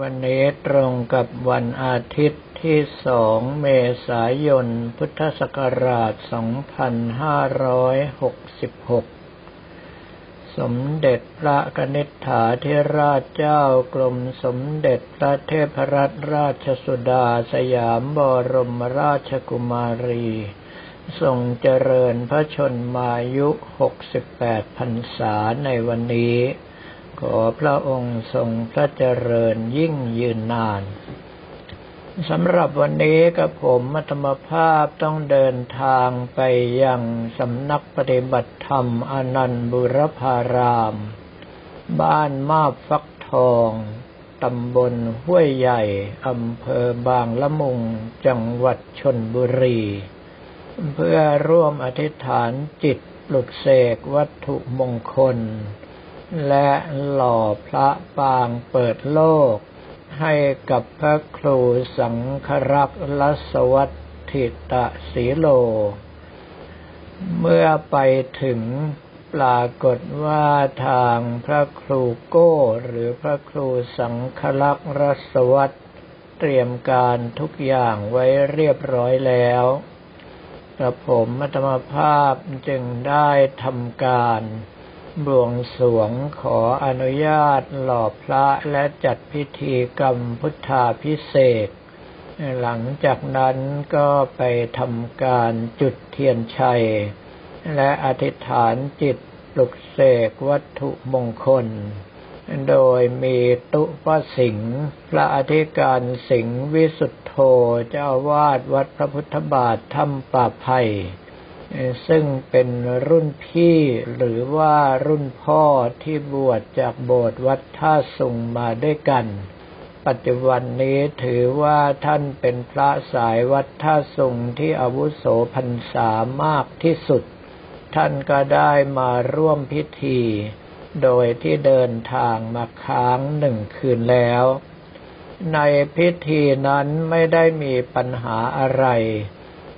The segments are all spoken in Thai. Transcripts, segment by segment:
วันนี้ตรงกับวันอาทิตย์ที่สองเมษายน พุทธศักราช 2566 สมเด็จพระกนิษฐาธิราชเจ้ากรมสมเด็จพระเทพรัตนราชสุดาสยามบรมราชกุมารีทรงเจริญพระชนมายุ 68 พรรษาในวันนี้ ขอพระองค์ทรงพระเจริญยิ่งยืนนานสำหรับวันนี้กับผมมัธมภาพต้องเดินทางไปยังสำนักปฏิบัติธรรมอนันต์บุรพาราม บ้านมาบฟักทองตำบลห้วยใหญ่อำเภอบางละมุง จังหวัดชนบุรี เพื่อร่วมอธิษฐานจิตปลุกเสกวัตถุมงคล และหล่อพระปางเปิดโลก ให้กับพระครูสังครักษ์ลสวัตถิตะสีโล เมื่อไปถึงปรากฏว่าทางพระครูโก้หรือพระครูสังคลักษ์รสวัตเตรียมการทุกอย่างไว้เรียบร้อยแล้วกระผมมัตมภาพจึงได้ทำการ บวงสวงขออนุญาตหล่อพระและจัดพิธีกรรมพุทธาพิเศษ หลังจากนั้นก็ไปทำการจุดเทียนชัย และอธิษฐานจิตปลุกเสกวัตถุมงคล โดยมีตุปสิงห์พระอธิการสิงห์วิสุทธโธเจ้าวาดวัดพระพุทธบาทถ้ำป่าไผ่ ซึ่งเป็นรุ่นพี่หรือว่ารุ่นพ่อที่บวชจากโบสถ์วัดท่าสุงมาด้วยกัน ปัจจุบันนี้ถือว่าท่านเป็นพระสายวัดท่าสุงที่อาวุโสพรรษามากที่สุด ท่านก็ได้มาร่วมพิธี โดยที่เดินทางมาค้างหนึ่งคืนแล้ว ในพิธีนั้นไม่ได้มีปัญหาอะไร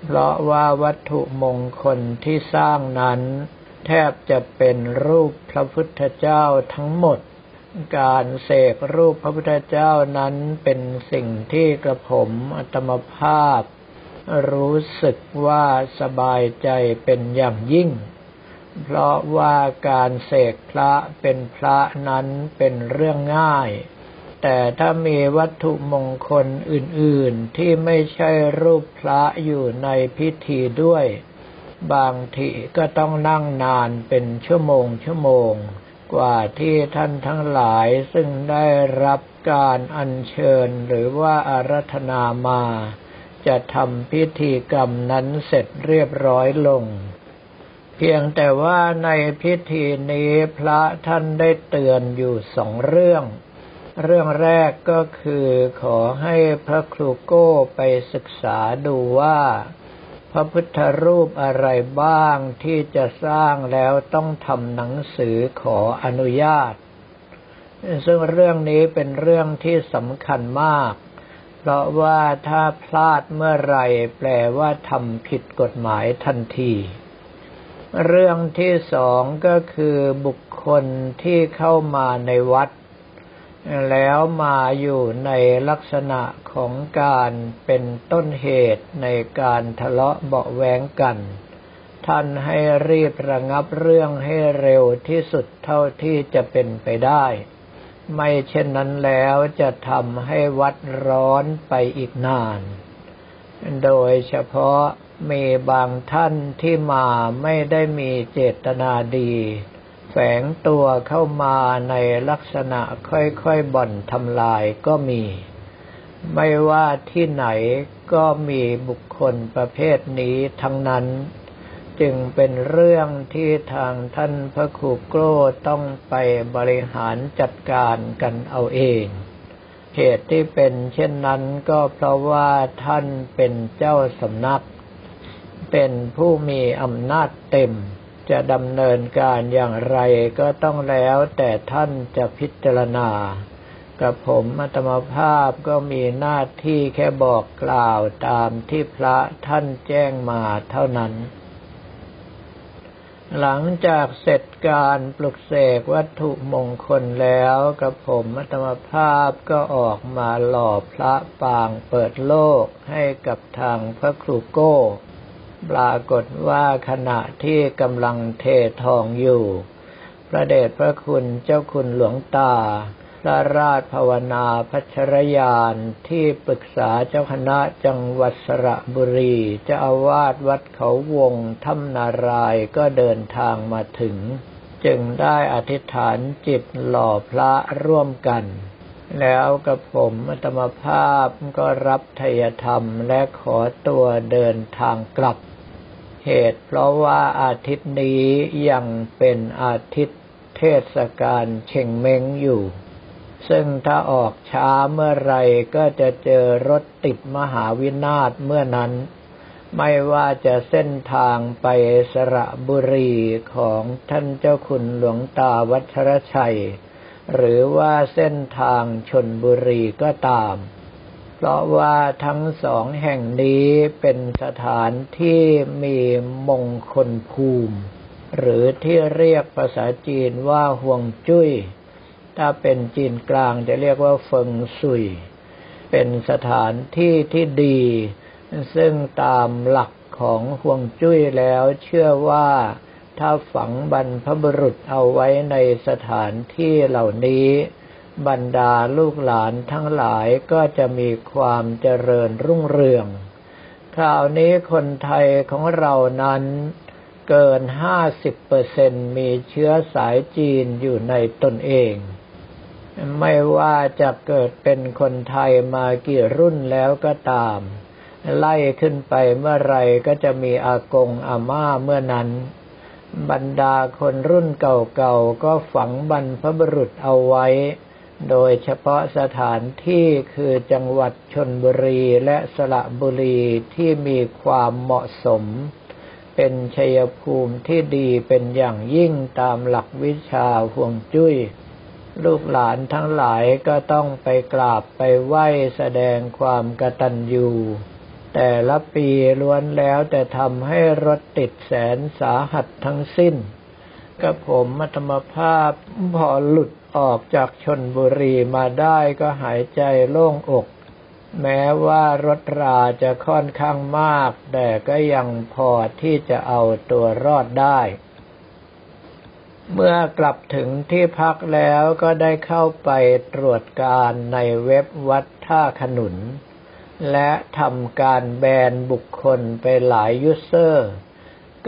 เพราะว่าวัตถุมงคลที่สร้างนั้น แทบจะเป็นรูปพระพุทธเจ้าทั้งหมด การเสกรูปพระพุทธเจ้านั้นเป็นสิ่งที่กระผมอัตมภาพ รู้สึกว่าสบายใจเป็นอย่างยิ่ง เพราะว่าการเสกพระเป็นพระนั้นเป็นเรื่องง่าย แต่ถ้ามีวัตถุมงคลอื่น ๆ ที่ไม่ใช่รูปพระอยู่ในพิธีด้วย บางทีก็ต้องนั่งนานเป็นชั่วโมงชั่วโมง กว่าที่ท่านทั้งหลายซึ่งได้รับการอัญเชิญหรือว่าอารัธนามา จะทำพิธีกรรมนั้นเสร็จเรียบร้อยลงเพียงแต่ว่าในพิธีนี้พระท่านได้เตือนอยู่สองเรื่อง เรื่องแรกก็คือขอให้พระครูโก้ไปศึกษาดูว่า พระพุทธรูปอะไรบ้างที่จะสร้างแล้วต้องทำหนังสือขออนุญาต ซึ่งเรื่องนี้เป็นเรื่องที่สำคัญมาก เพราะว่าถ้าพลาดเมื่อไรแปลว่าทำผิดกฎหมายทันทีเรื่องที่สองก็คือบุคคลที่เข้ามาในวัด แล้วมาอยู่ในลักษณะของการเป็นต้นเหตุในการทะเลาะเบาแวงกัน ท่านให้รีบระงับเรื่องให้เร็วที่สุดเท่าที่จะเป็นไปได้ ไม่เช่นนั้นแล้วจะทำให้วัดร้อนไปอีกนาน โดยเฉพาะมีบางท่านที่มาไม่ได้มีเจตนาดี แฝงตัวเข้ามาในลักษณะค่อยๆบ่อนทำลายก็มี ไม่ว่าที่ไหนก็มีบุคคลประเภทนี้ทั้งนั้น จึงเป็นเรื่องที่ทางท่านพระครูโกรต้องไปบริหารจัดการกันเอาเองเหตุที่เป็นเช่นนั้นก็เพราะว่าท่านเป็นเจ้าสำนัก เป็นผู้มีอำนาจเต็ม จะดำเนินการอย่างไรก็ต้องแล้วแต่ท่านจะพิจารณา กับผมอัตมภาพก็มีหน้าที่แค่บอกกล่าวตามที่พระท่านแจ้งมาเท่านั้น หลังจากเสร็จการปลุกเสกวัตถุมงคลแล้วกระผมอัตมภาพก็ออกมาหล่อพระปางเปิดโลกให้กับทางพระครูโก้ ปรากฏว่าขณะที่กำลังเททองอยู่ พระเดชพระคุณเจ้าคุณหลวงตา พระราชภาวนาพัชรยานที่ปรึกษาเจ้าคณะจังหวัดสระบุรีเจ้าอาวาสวัดเขาวงถ้ำนารายก็เดินทางมาถึง จึงได้อธิษฐานจิตหล่อพระร่วมกันแล้วกับผมอัตมภาพก็รับทยธรรมและขอตัวเดินทางกลับ เหตุ เพราะว่าอาทิตย์นี้ยังเป็นอาทิตย์เทศกาลเชงเม้งอยู่ ซึ่งถ้าออกช้าเมื่อไรก็จะเจอรถติดมหาวินาศเมื่อนั้น ไม่ว่าจะเส้นทางไปสระบุรีของท่านเจ้าคุณหลวงตาวัชรชัย หรือว่าเส้นทางชนบุรีก็ตาม เพราะว่าทั้งสองแห่งนี้เป็นสถานที่มีมงคลภูมิ หรือที่เรียกภาษาจีนว่าห่วงจุ้ย ถ้าเป็นจีนกลางจะเรียกว่าเฟิงซุย เป็นสถานที่ที่ดี ซึ่งตามหลักของห่วงจุ้ยแล้วเชื่อว่าถ้าฝังบรรพบุรุษเอาไว้ในสถานที่เหล่านี้ บรรดาลูกหลานทั้งหลายก็จะมีความเจริญรุ่งเรือง คราวนี้คนไทยของเรานั้นเกินห้าสิบเปอร์เซ็นมีเชื้อสายจีนอยู่ในตนเอง ไม่ว่าจะเกิดเป็นคนไทยมากี่รุ่นแล้วก็ตาม ไล่ขึ้นไปเมื่อไรก็จะมีอากงอาม่าเมื่อนั้น บรรดาคนรุ่นเก่าๆก็ฝังบรรพบุรุษเอาไว้ โดยเฉพาะสถานที่คือจังหวัดชนบุรีและสระบุรีที่มีความเหมาะสม เป็นชัยภูมิที่ดีเป็นอย่างยิ่งตามหลักวิชาห่วงจุ้ย ลูกหลานทั้งหลายก็ต้องไปกราบไปไหว้แสดงความกตัญญูแต่ละปีล้วนแล้วแต่ทำให้รถติดแสนสาหัสทั้งสิ้น กระผมมัธมภาพ พอหลุดออกจากชนบุรีมาได้ก็หายใจโล่งอก แม้ว่ารถราจะค่อนข้างมาก แต่ก็ยังพอที่จะเอาตัวรอดได้เมื่อกลับถึงที่พักแล้วก็ได้เข้าไปตรวจการในเว็บวัดท่าขนุน และทำการแบนบุคคลไปหลายยูเซอร์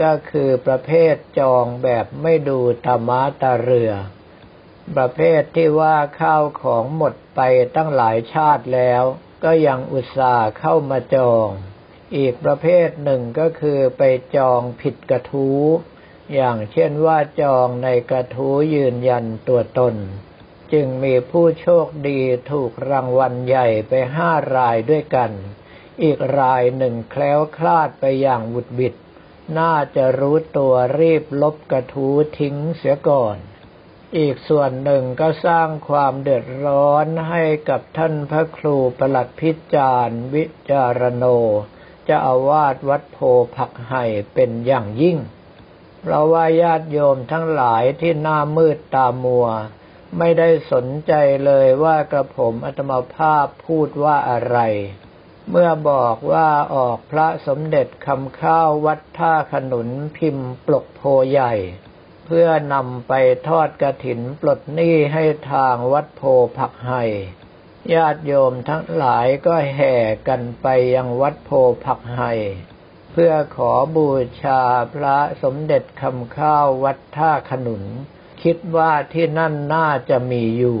ก็คือประเภทจองแบบไม่ดูตามาตาเรือ ประเภทที่ว่าข้าวของหมดไปตั้งหลายชาติแล้ว ก็ยังอุตส่าห์เข้ามาจอง อีกประเภทหนึ่งก็คือไปจองผิดกระทู้ อย่างเช่นว่าจองในกระทู้ยืนยันตัวตน จึงมีผู้โชคดีถูกรางวัลใหญ่ไปห้ารายด้วยกัน อีกรายหนึ่งแคล้วคลาดไปอย่างบุดบิด น่าจะรู้ตัวรีบลบกระทู้ทิ้งเสียก่อน อีกส่วนหนึ่งก็สร้างความเดือดร้อนให้กับท่านพระครูประหลัดพิจารณ์วิจารโนจะอาวาสวัดโพผักไห่เป็นอย่างยิ่งเพราะว่าญาติโยมทั้งหลายที่หน้ามืดตามัว ไม่ได้สนใจเลยว่ากระผมอัตมาภาพพูดว่าอะไร เมื่อบอกว่าออกพระสมเด็จคำข้าววัดท่าขนุนพิมพ์ปลกโพใหญ่ เพื่อนำไปทอดกระถินปลดหนี้ให้ทางวัดโพผักไห่ญาติโยมทั้งหลายก็แห่กันไปยังวัดโพผักไห่เพื่อขอบูชาพระสมเด็จคำข้าววัดท่าขนุน คิดว่าที่นั่นน่าจะมีอยู่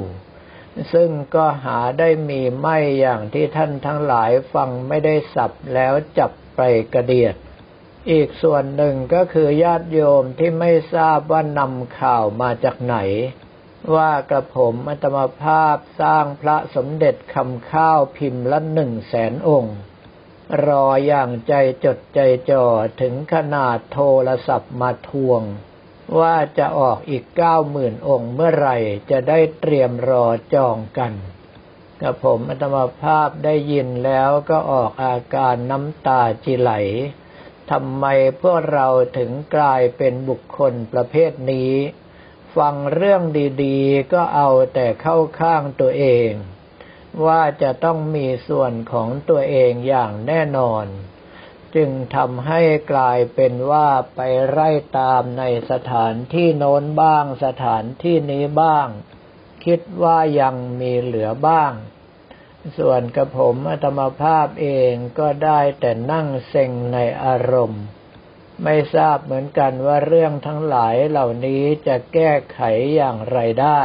ซึ่งก็หาได้มีไม่อย่างที่ท่านทั้งหลายฟังไม่ได้สับแล้วจับไปกระเดียด อีกส่วนหนึ่งก็คือญาติโยมที่ไม่ทราบว่านำข่าวมาจากไหน ว่ากระผมอัตมภาพสร้างพระสมเด็จคำข้าวพิมพ์ละหนึ่งแสนองค์ รออย่างใจจดใจจ่อถึงขนาดโทรศัพท์มาทวง ว่าจะออกอีกเก้าหมื่นองค์เมื่อไหร่จะได้เตรียมรอจองกันกับผมอัตมาภาพได้ยินแล้วก็ออกอาการน้ำตาจิไหลทำไมพวกเราถึงกลายเป็นบุคคลประเภทนี้ ฟังเรื่องดีๆ ก็เอาแต่เข้าข้างตัวเอง ว่าจะต้องมีส่วนของตัวเองอย่างแน่นอน จึงทำให้กลายเป็นว่าไปไล่ตามในสถานที่โน้นบ้าง สถานที่นี้บ้าง คิดว่ายังมีเหลือบ้าง ส่วนกระผมอัตมภาพเองก็ได้แต่นั่งเซ็งในอารมณ์ ไม่ทราบเหมือนกันว่าเรื่องทั้งหลายเหล่านี้จะแก้ไขอย่างไรได้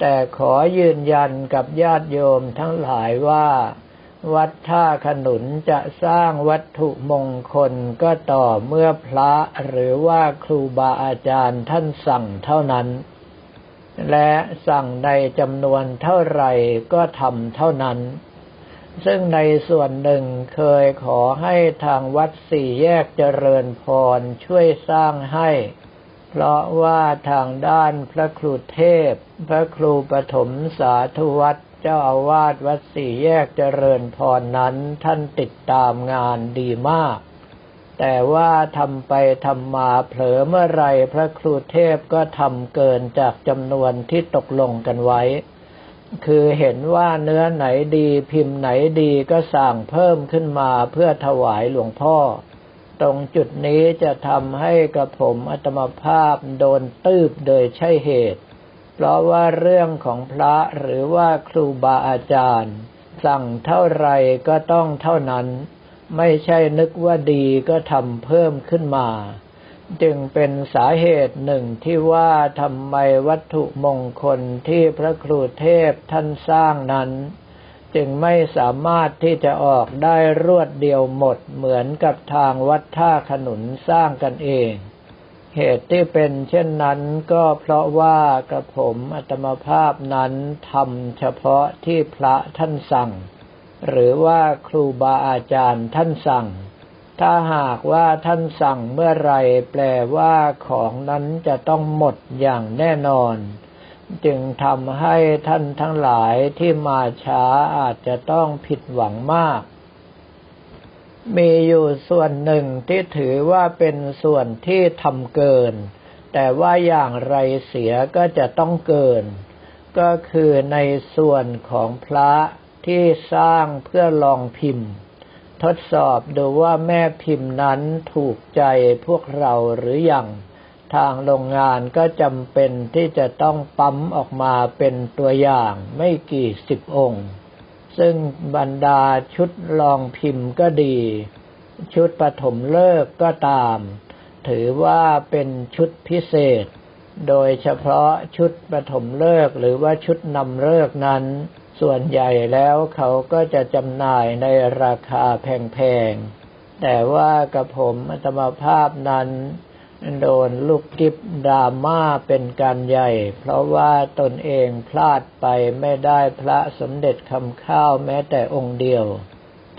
แต่ขอยืนยันกับญาติโยมทั้งหลายว่า วัดท่าขนุนจะสร้างวัตถุมงคลก็ต่อเมื่อพระหรือว่าครูบาอาจารย์ท่านสั่งเท่านั้น และสั่งในจำนวนเท่าไหร่ก็ทำเท่านั้น ซึ่งในส่วนหนึ่งเคยขอให้ทางวัดสี่แยกเจริญพรช่วยสร้างให้ เพราะว่าทางด้านพระครูเทพ พระครูปฐมสาธุวัด เจ้าอาวาสวัดสี่แยกเจริญพรนั้นท่านติดตามงานดีมาก แต่ว่าทำไปทำมาเผลอเมื่อไรพระครูเทพก็ทำเกินจากจำนวนที่ตกลงกันไว้ คือเห็นว่าเนื้อไหนดีพิมพ์ไหนดีก็สั่งเพิ่มขึ้นมาเพื่อถวายหลวงพ่อ ตรงจุดนี้จะทำให้กระผมอัตมภาพโดนตืบโดยใช่เหตุ เพราะว่าเรื่องของพระหรือว่าครูบาอาจารย์ สั่งเท่าไรก็ต้องเท่านั้น ไม่ใช่นึกว่าดีก็ทำเพิ่มขึ้นมา จึงเป็นสาเหตุหนึ่งที่ว่าทำไมวัตถุมงคลที่พระครูเทพท่านสร้างนั้น จึงไม่สามารถที่จะออกได้รวดเดียวหมดเหมือนกับทางวัดท่าขนุนสร้างกันเอง เหตุที่เป็นเช่นนั้นก็เพราะว่ากระผมอัตมภาพนั้นทำเฉพาะที่พระท่านสั่ง หรือว่าครูบาอาจารย์ท่านสั่ง ถ้าหากว่าท่านสั่งเมื่อไรแปลว่าของนั้นจะต้องหมดอย่างแน่นอน จึงทำให้ท่านทั้งหลายที่มาช้าอาจจะต้องผิดหวังมาก มีอยู่ส่วนหนึ่งที่ถือว่าเป็นส่วนที่ทำเกิน แต่ว่าอย่างไรเสียก็จะต้องเกิน ก็คือในส่วนของพระที่สร้างเพื่อลองพิมพ์ ทดสอบดูว่าแม่พิมพ์นั้นถูกใจพวกเราหรืออยัง ทางโรงงานก็จำเป็นที่จะต้องปั๊มออกมาเป็นตัวอย่างไม่กี่สิบองค์ ซึ่งบรรดาชุดลองพิมพ์ก็ดี ชุดปฐมเลิกก็ตาม ถือว่าเป็นชุดพิเศษ โดยเฉพาะชุดปฐมเลิกหรือว่าชุดนำเลิกนั้น ส่วนใหญ่แล้วเขาก็จะจำหน่ายในราคาแพงๆ แต่ว่ากับผมอัตมาภาพนั้น โดนลูกกิบดราม่าเป็นการใหญ่ เพราะว่าตนเองพลาดไปไม่ได้พระสมเด็จคำข้าวแม้แต่องค์เดียว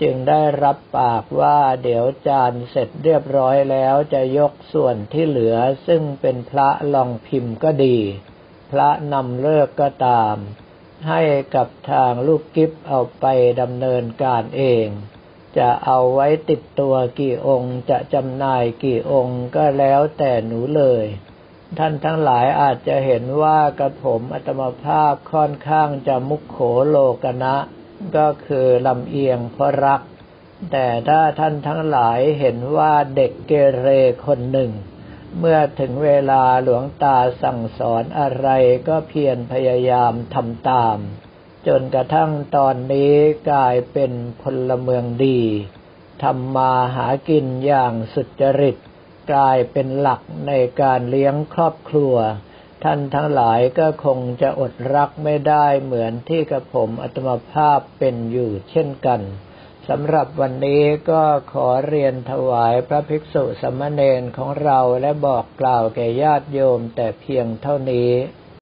จึงได้รับปากว่าเดี๋ยวจานเสร็จเรียบร้อยแล้วจะยกส่วนที่เหลือซึ่งเป็นพระลองพิมพ์ก็ดี พระนำเลิกก็ตาม ให้กับทางลูกกิฟเอาไปดำเนินการเอง จะเอาไว้ติดตัวกี่องค์ จะจำหน่ายกี่องค์ก็แล้วแต่หนูเลย ท่านทั้งหลายอาจจะเห็นว่ากระผมอัตมภาพค่อนข้างจะมุขโขโลกนะ ก็คือลำเอียงเพราะรัก แต่ถ้าท่านทั้งหลายเห็นว่าเด็กเกเรคนหนึ่ง เมื่อถึงเวลาหลวงตาสั่งสอนอะไรก็เพียรพยายามทำตาม จนกระทั่งตอนนี้กลายเป็นพลเมืองดีทำมาหากินอย่างสุจริต กลายเป็นหลักในการเลี้ยงครอบครัว ท่านทั้งหลายก็คงจะอดรักไม่ได้เหมือนที่กระผมอัตมภาพเป็นอยู่เช่นกันสำหรับวันนี้ก็ขอเรียนถวายพระภิกษุสมณเณรของเราและบอกกล่าวแก่ญาติโยมแต่เพียงเท่านี้